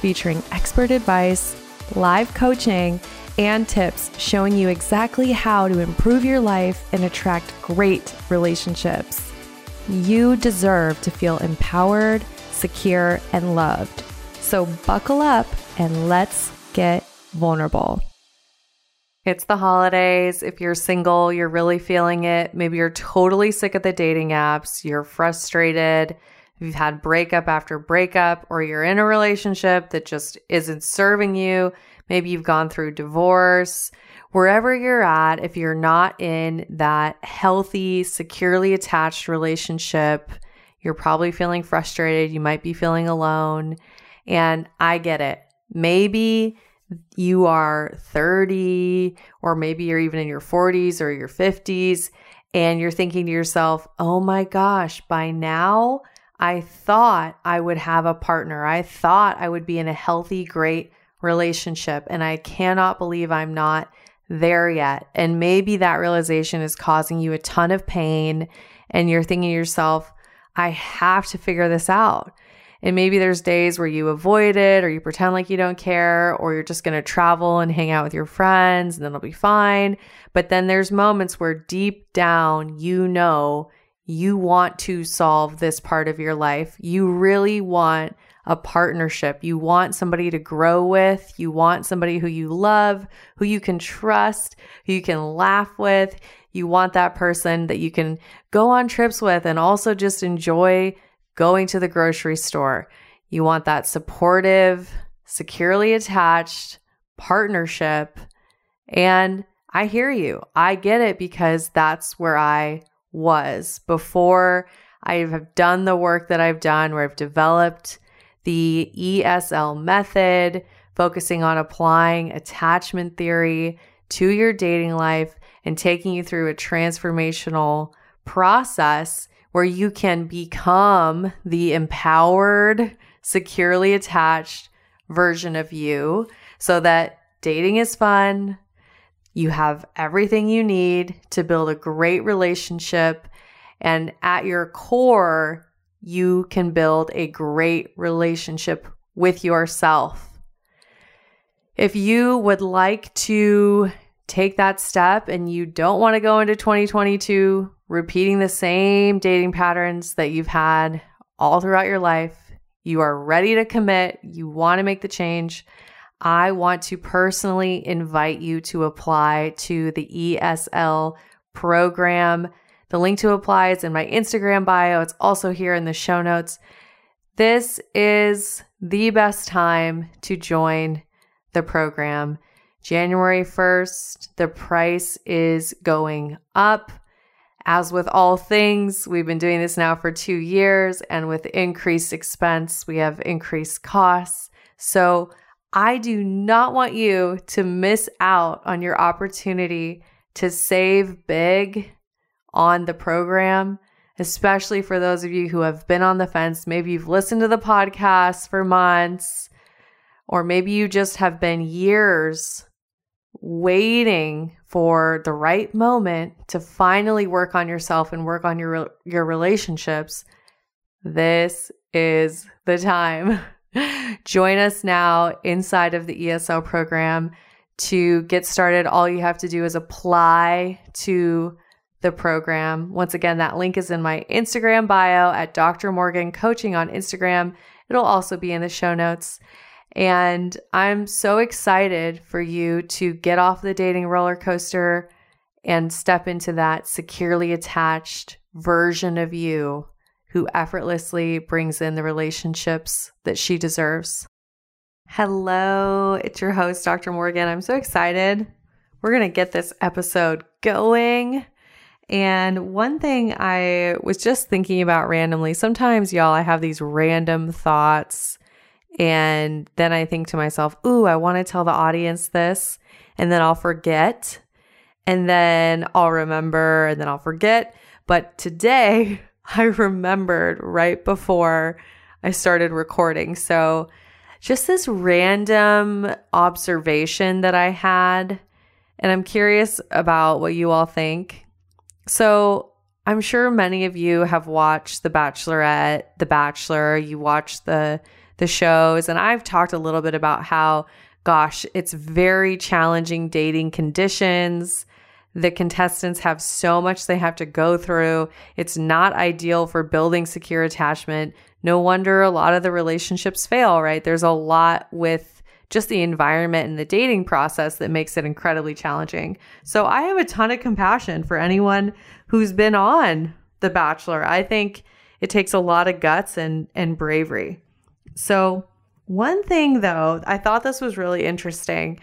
featuring expert advice, live coaching, and tips showing you exactly how to improve your life and attract great relationships. You deserve to feel empowered, secure, and loved. So buckle up and let's get vulnerable. It's the holidays. If you're single, you're really feeling it. Maybe you're totally sick of the dating apps, you're frustrated you've had breakup after breakup, or you're in a relationship that just isn't serving you, maybe you've gone through divorce, wherever you're at, if you're not in that healthy, securely attached relationship, you're probably feeling frustrated. You might be feeling alone. And I get it. Maybe you are 30, or maybe you're even in your 40s or your 50s, and you're thinking to yourself, oh my gosh, by now I thought I would have a partner. I thought I would be in a healthy, great relationship. And I cannot believe I'm not there yet. And maybe that realization is causing you a ton of pain. And you're thinking to yourself, I have to figure this out. And maybe there's days where you avoid it or you pretend like you don't care or you're just going to travel and hang out with your friends and then it'll be fine. But then there's moments where deep down you know you want to solve this part of your life. You really want a partnership. You want somebody to grow with. You want somebody who you love, who you can trust, who you can laugh with. You want that person that you can go on trips with and also just enjoy going to the grocery store. You want that supportive, securely attached partnership. And I hear you. I get it because that's where I was before I have done the work that I've done, where I've developed the ESL method, focusing on applying attachment theory to your dating life and taking you through a transformational process where you can become the empowered, securely attached version of you so that dating is fun, you have everything you need to build a great relationship. And at your core, you can build a great relationship with yourself. If you would like to take that step and you don't want to go into 2022 repeating the same dating patterns that you've had all throughout your life, you are ready to commit, you want to make the change, I want to personally invite you to apply to the ESL program. The link to apply is in my Instagram bio. It's also here in the show notes. This is the best time to join the program. January 1st, the price is going up. As with all things, we've been doing this now for two years, and with increased expense, we have increased costs. So I do not want you to miss out on your opportunity to save big on the program, especially for those of you who have been on the fence. Maybe you've listened to the podcast for months, or maybe you just have been years waiting for the right moment to finally work on yourself and work on your your relationships. This is the time. Join us now inside of the ESL program to get started. All you have to do is apply to the program. Once again, that link is in my Instagram bio at Dr. Morgan Coaching on Instagram. It'll also be in the show notes. And I'm so excited for you to get off the dating roller coaster and step into that securely attached version of you who effortlessly brings in the relationships that she deserves. Hello, it's your host, Dr. Morgan. I'm so excited. We're going to get this episode going. And one thing I was just thinking about randomly sometimes, y'all, I have these random thoughts And then I think to myself, ooh, I want to tell the audience this. And then I'll forget. And then I'll remember and then I'll forget. But today I remembered right before I started recording. So just this random observation that I had. And I'm curious about what you all think. So I'm sure many of you have watched The Bachelorette, The Bachelor, you watch the the shows and I've talked a little bit about how gosh, it's very challenging dating conditions. The contestants have so much they have to go through. It's not ideal for building secure attachment. No wonder a lot of the relationships fail, right? There's a lot with just the environment and the dating process that makes it incredibly challenging. So I have a ton of compassion for anyone who's been on The Bachelor. I think it takes a lot of guts and and bravery. So one thing though, I thought this was really interesting.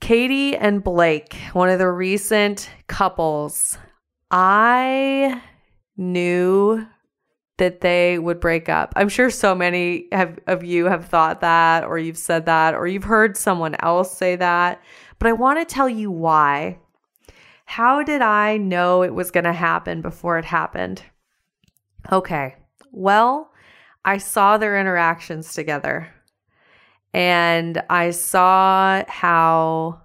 Katie and Blake, one of the recent couples, I knew that they would break up. I'm sure so many have, of you have thought that, or you've said that, or you've heard someone else say that. But I want to tell you why. How did I know it was going to happen before it happened? Okay. Well, I saw their interactions together and I saw how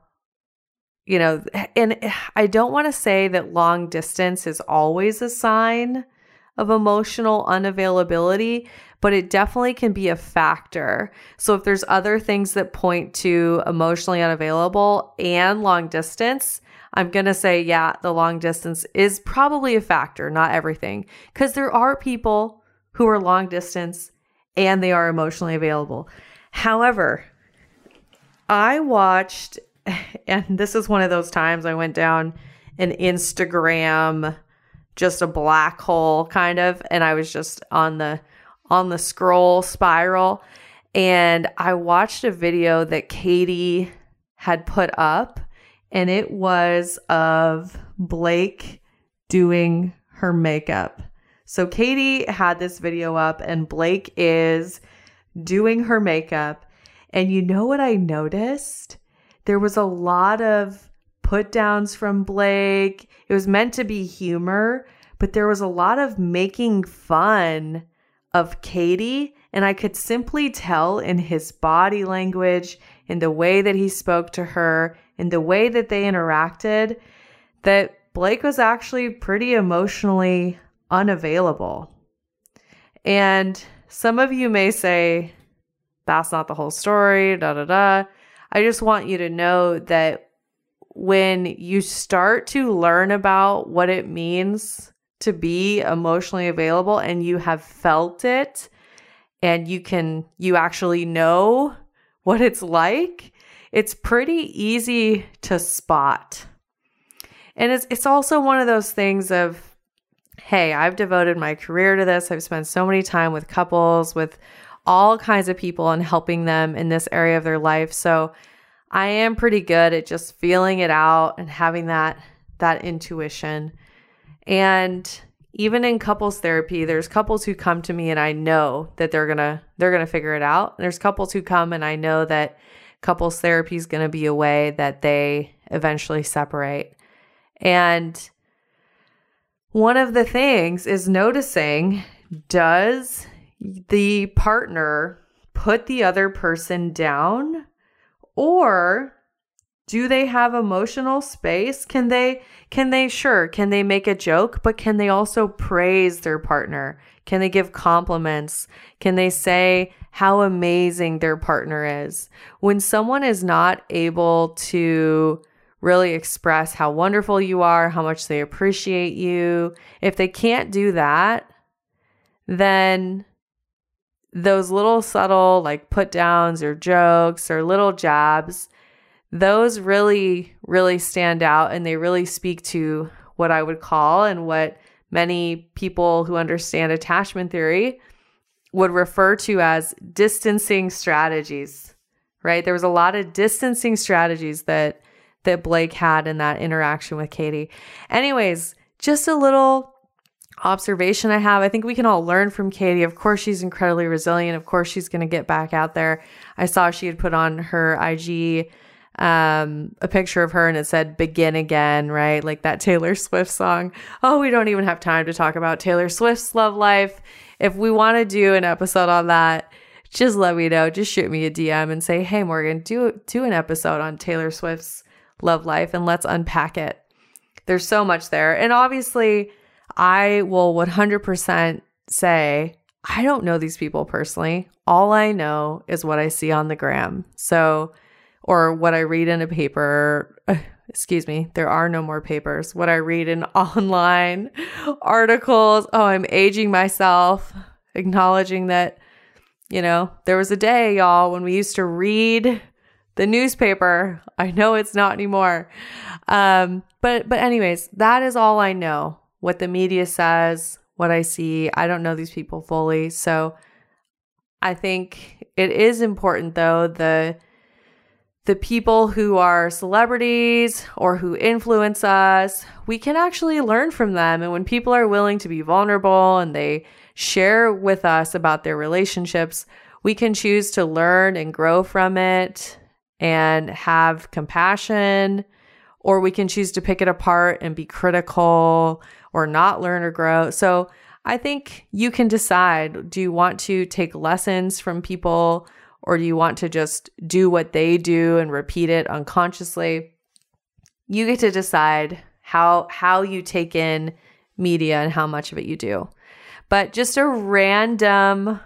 you know, and I don't want to say that long distance is always a sign of emotional unavailability, but it definitely can be a factor. So if there's other things that point to emotionally unavailable and long distance, I'm going to say, yeah, the long distance is probably a factor, not everything. Because there are people who are long distance and they are emotionally available. However, I watched, and this is one of those times I went down an Instagram just a black hole kind of and I was just on the on the scroll spiral and I watched a video that Katie had put up and it was of Blake doing her makeup. So Katie had this video up and Blake is doing her makeup and you know what I noticed? There was a lot of put downs from Blake. It was meant to be humor, but there was a lot of making fun of Katie. And I could simply tell in his body language, in the way that he spoke to her, in the way that they interacted, that Blake was actually pretty emotionally unavailable. And some of you may say, that's not the whole story, da da da. I just want you to know that when you start to learn about what it means to be emotionally available and you have felt it and you can you actually know what it's like it's pretty easy to spot and it's it's also one of those things of hey i've devoted my career to this i've spent so many time with couples with all kinds of people and helping them in this area of their life so I am pretty good at just feeling it out and having that that intuition. And even in couples therapy, there's couples who come to me and I know that they're going to they're going to figure it out. And There's couples who come and I know that couples therapy is going to be a way that they eventually separate. And one of the things is noticing does the partner put the other person down or do they have emotional space? Can they can they sure, can they make a joke, but can they also praise their partner? Can they give compliments? Can they say how amazing their partner is? When someone is not able to really express how wonderful you are, how much they appreciate you, if they can't do that, then those little subtle like put downs or jokes or little jabs, those really, really stand out and they really speak to what I would call and what many people who understand attachment theory would refer to as distancing strategies, right? There was a lot of distancing strategies that that Blake had in that interaction with Katie. Anyways, just a little observation I have. I think we can all learn from Katie. Of course, she's incredibly resilient. Of course, she's going to get back out there. I saw she had put on her IG um a picture of her and it said begin again right like that taylor swift song oh we don't even have time to talk about taylor swift's love life if we want to do an episode on that just let me know just shoot me a dm and say hey morgan do do an episode on taylor swift's love life and let's unpack it there's so much there and obviously I will 100% say, I don't know these people personally. All I know is what I see on the gram. So, or what I read in a paper. Excuse me, there are no more papers. What I read in online articles. Oh, I'm aging myself, acknowledging that, you know, there was a day, y'all, when we used to read the newspaper. I know it's not anymore. Um, but but anyways, that is all I know what the media says, what I see. I don't know these people fully. So I think it is important though the the people who are celebrities or who influence us, we can actually learn from them. And when people are willing to be vulnerable and they share with us about their relationships, we can choose to learn and grow from it and have compassion, or we can choose to pick it apart and be critical or not learn or grow. So I think you can decide do you want to take lessons from people or do you want to just do what they do and repeat it unconsciously? You get to decide how how you take in media and how much of it you do. But just a random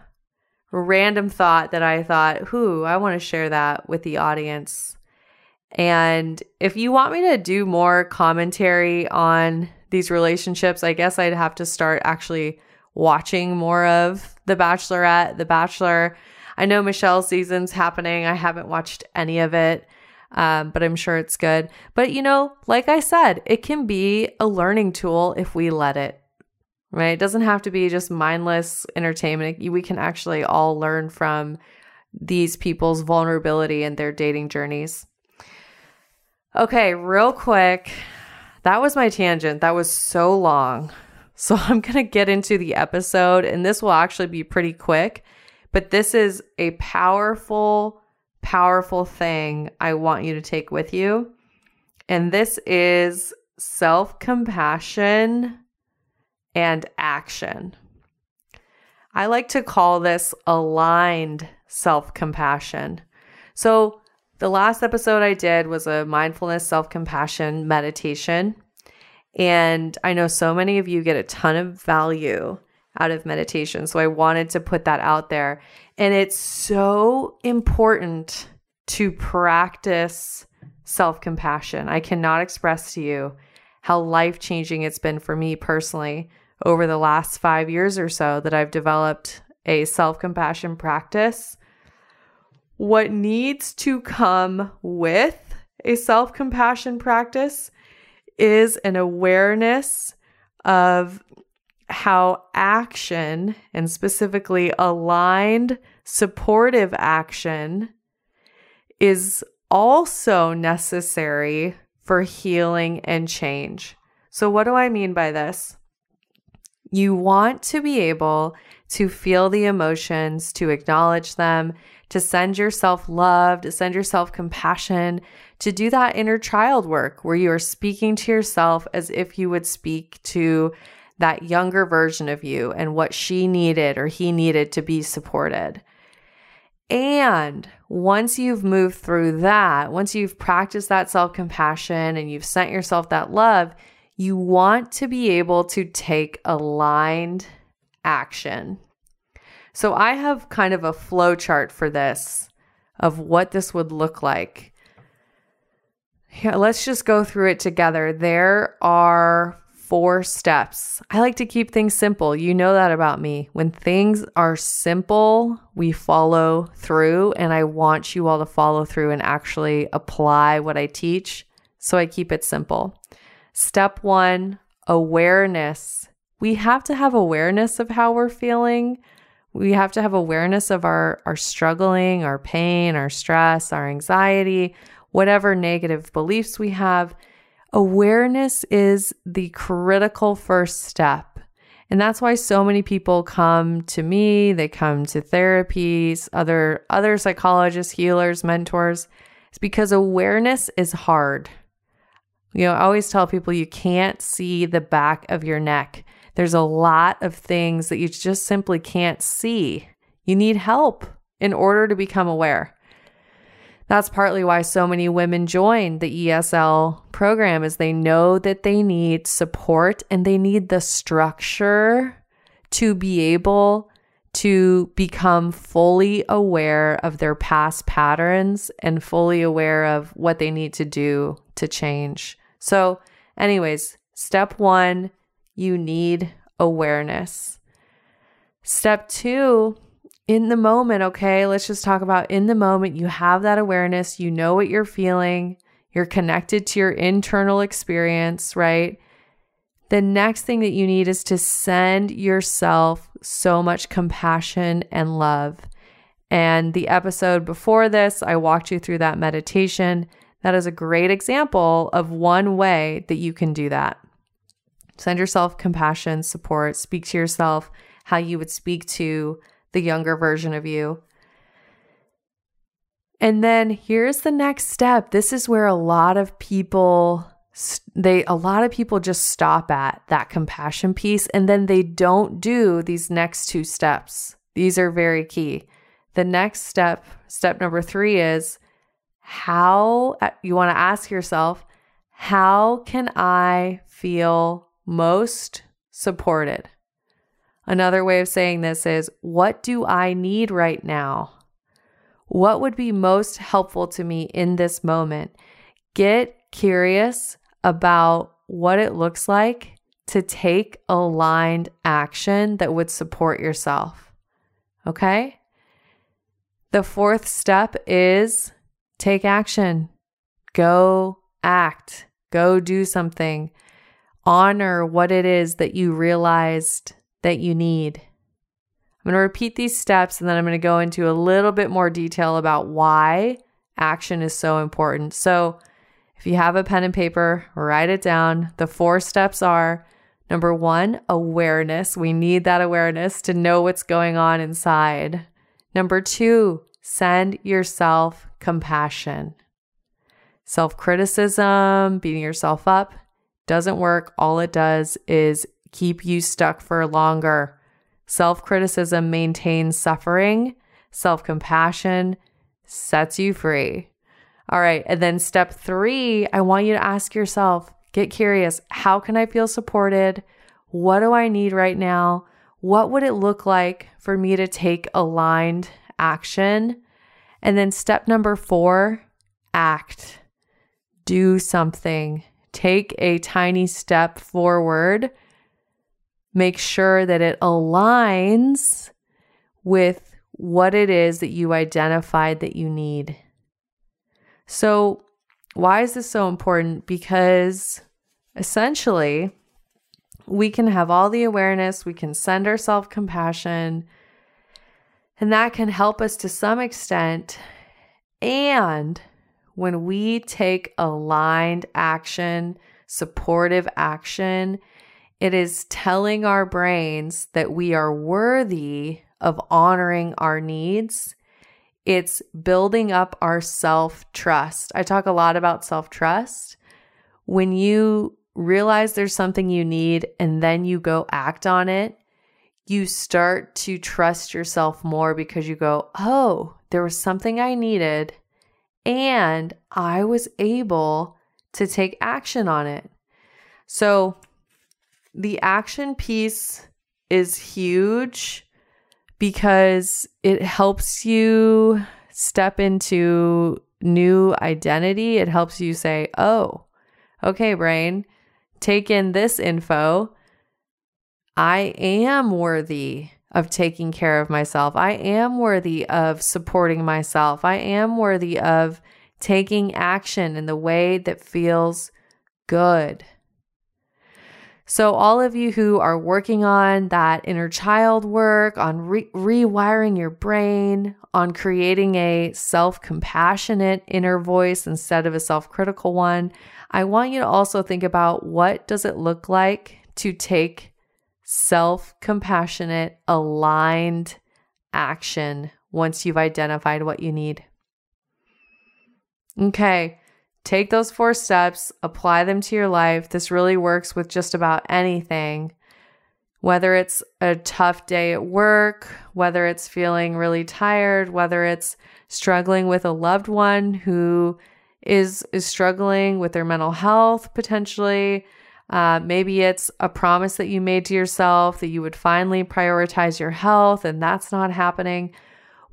random thought that I thought, "Who, I want to share that with the audience." And if you want me to do more commentary on these relationships, I guess I'd have to start actually watching more of The Bachelorette, The Bachelor. I know Michelle's season's happening. I haven't watched any of it, um, but I'm sure it's good. But you know, like I said, it can be a learning tool if we let it. Right? It doesn't have to be just mindless entertainment. We can actually all learn from these people's vulnerability and their dating journeys. Okay, real quick, that was my tangent. That was so long. So I'm going to get into the episode, and this will actually be pretty quick. But this is a powerful, powerful thing I want you to take with you. And this is self compassion and action. I like to call this aligned self compassion. So, the last episode I did was a mindfulness self compassion meditation. And I know so many of you get a ton of value out of meditation. So I wanted to put that out there. And it's so important to practice self compassion. I cannot express to you how life changing it's been for me personally over the last five years or so that I've developed a self compassion practice what needs to come with a self compassion practice is an awareness of how action and specifically aligned supportive action is also necessary for healing and change. So, what do I mean by this? You want to be able to feel the emotions, to acknowledge them, to send yourself love, to send yourself compassion, to do that inner child work where you are speaking to yourself as if you would speak to that younger version of you and what she needed or he needed to be supported. And once you've moved through that, once you've practiced that self compassion and you've sent yourself that love, you want to be able to take aligned action. So I have kind of a flow chart for this of what this would look like. Yeah, let's just go through it together. There are four steps. I like to keep things simple. You know that about me. When things are simple, we follow through, and I want you all to follow through and actually apply what I teach. So I keep it simple. Step one awareness. We have to have awareness of how we're feeling we have to have awareness of our our struggling, our pain, our stress, our anxiety, whatever negative beliefs we have. Awareness is the critical first step. And that's why so many people come to me, they come to therapies, other other psychologists, healers, mentors. It's because awareness is hard. You know, I always tell people you can't see the back of your neck. There's a lot of things that you just simply can't see. You need help in order to become aware. That's partly why so many women join the ESL program is they know that they need support and they need the structure to be able to become fully aware of their past patterns and fully aware of what they need to do to change. So, anyways, step 1, you need awareness. Step 2, in the moment, okay, let's just talk about in the moment, you have that awareness, you know what you're feeling, you're connected to your internal experience, right? The next thing that you need is to send yourself so much compassion and love. And the episode before this, I walked you through that meditation. That is a great example of one way that you can do that. Send yourself compassion, support, speak to yourself how you would speak to the younger version of you. And then here's the next step. This is where a lot of people they a lot of people just stop at that compassion piece and then they don't do these next two steps. These are very key. The next step, step number 3 is how uh, you want to ask yourself, how can I feel most supported? Another way of saying this is what do I need right now? What would be most helpful to me in this moment? Get curious about what it looks like to take aligned action that would support yourself. Okay? The fourth step is take action. Go act. Go do something. Honor what it is that you realized that you need. I'm going to repeat these steps and then I'm going to go into a little bit more detail about why action is so important. So, if you have a pen and paper, write it down. The four steps are number one, awareness. We need that awareness to know what's going on inside. Number two, send yourself compassion. Self criticism, beating yourself up doesn't work. All it does is keep you stuck for longer. Self criticism maintains suffering, self compassion sets you free. All right. And then step three, I want you to ask yourself get curious how can I feel supported? What do I need right now? What would it look like for me to take aligned action? And then step number four, act. Do something. Take a tiny step forward make sure that it aligns with what it is that you identified that you need. So, why is this so important? Because essentially, we can have all the awareness, we can send ourselves compassion, and that can help us to some extent. And when we take aligned action, supportive action, it is telling our brains that we are worthy of honoring our needs. It's building up our self trust. I talk a lot about self trust. When you realize there's something you need and then you go act on it, you start to trust yourself more because you go, oh, there was something I needed and I was able to take action on it. So the action piece is huge because it helps you step into new identity. It helps you say, oh, okay, brain, take in this info. I am worthy of taking care of myself. I am worthy of supporting myself. I am worthy of taking action in the way that feels good. So, all of you who are working on that inner child work, on re- rewiring your brain, on creating a self compassionate inner voice instead of a self critical one, I want you to also think about what does it look like to take self compassionate, aligned action once you've identified what you need. Okay, take those four steps, apply them to your life. This really works with just about anything. Whether it's a tough day at work, whether it's feeling really tired, whether it's struggling with a loved one who is is struggling with their mental health potentially, uh, maybe it's a promise that you made to yourself that you would finally prioritize your health and that's not happening.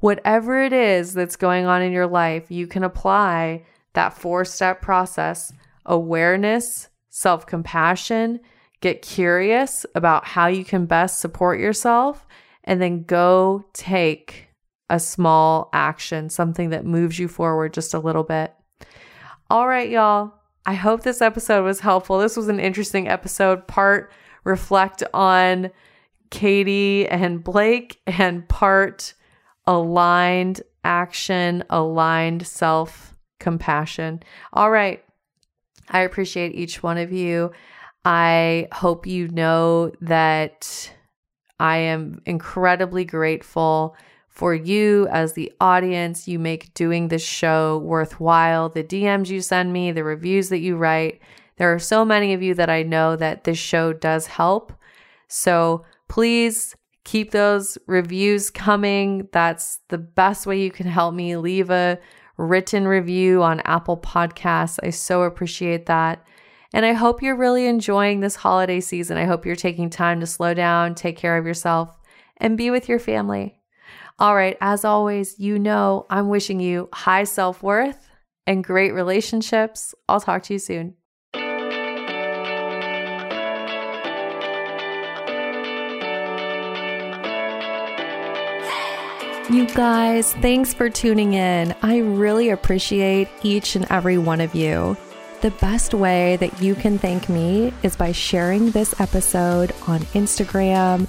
Whatever it is that's going on in your life, you can apply that four step process awareness, self compassion, get curious about how you can best support yourself, and then go take a small action, something that moves you forward just a little bit. All right, y'all. I hope this episode was helpful. This was an interesting episode. Part reflect on Katie and Blake, and part aligned action, aligned self compassion. All right. I appreciate each one of you. I hope you know that I am incredibly grateful for you as the audience. You make doing this show worthwhile. The DMs you send me, the reviews that you write. There are so many of you that I know that this show does help. So please keep those reviews coming. That's the best way you can help me. Leave a written review on Apple Podcasts. I so appreciate that. And I hope you're really enjoying this holiday season. I hope you're taking time to slow down, take care of yourself, and be with your family. All right, as always, you know I'm wishing you high self worth and great relationships. I'll talk to you soon. You guys, thanks for tuning in. I really appreciate each and every one of you. The best way that you can thank me is by sharing this episode on Instagram,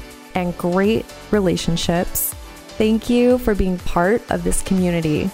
and great relationships. Thank you for being part of this community.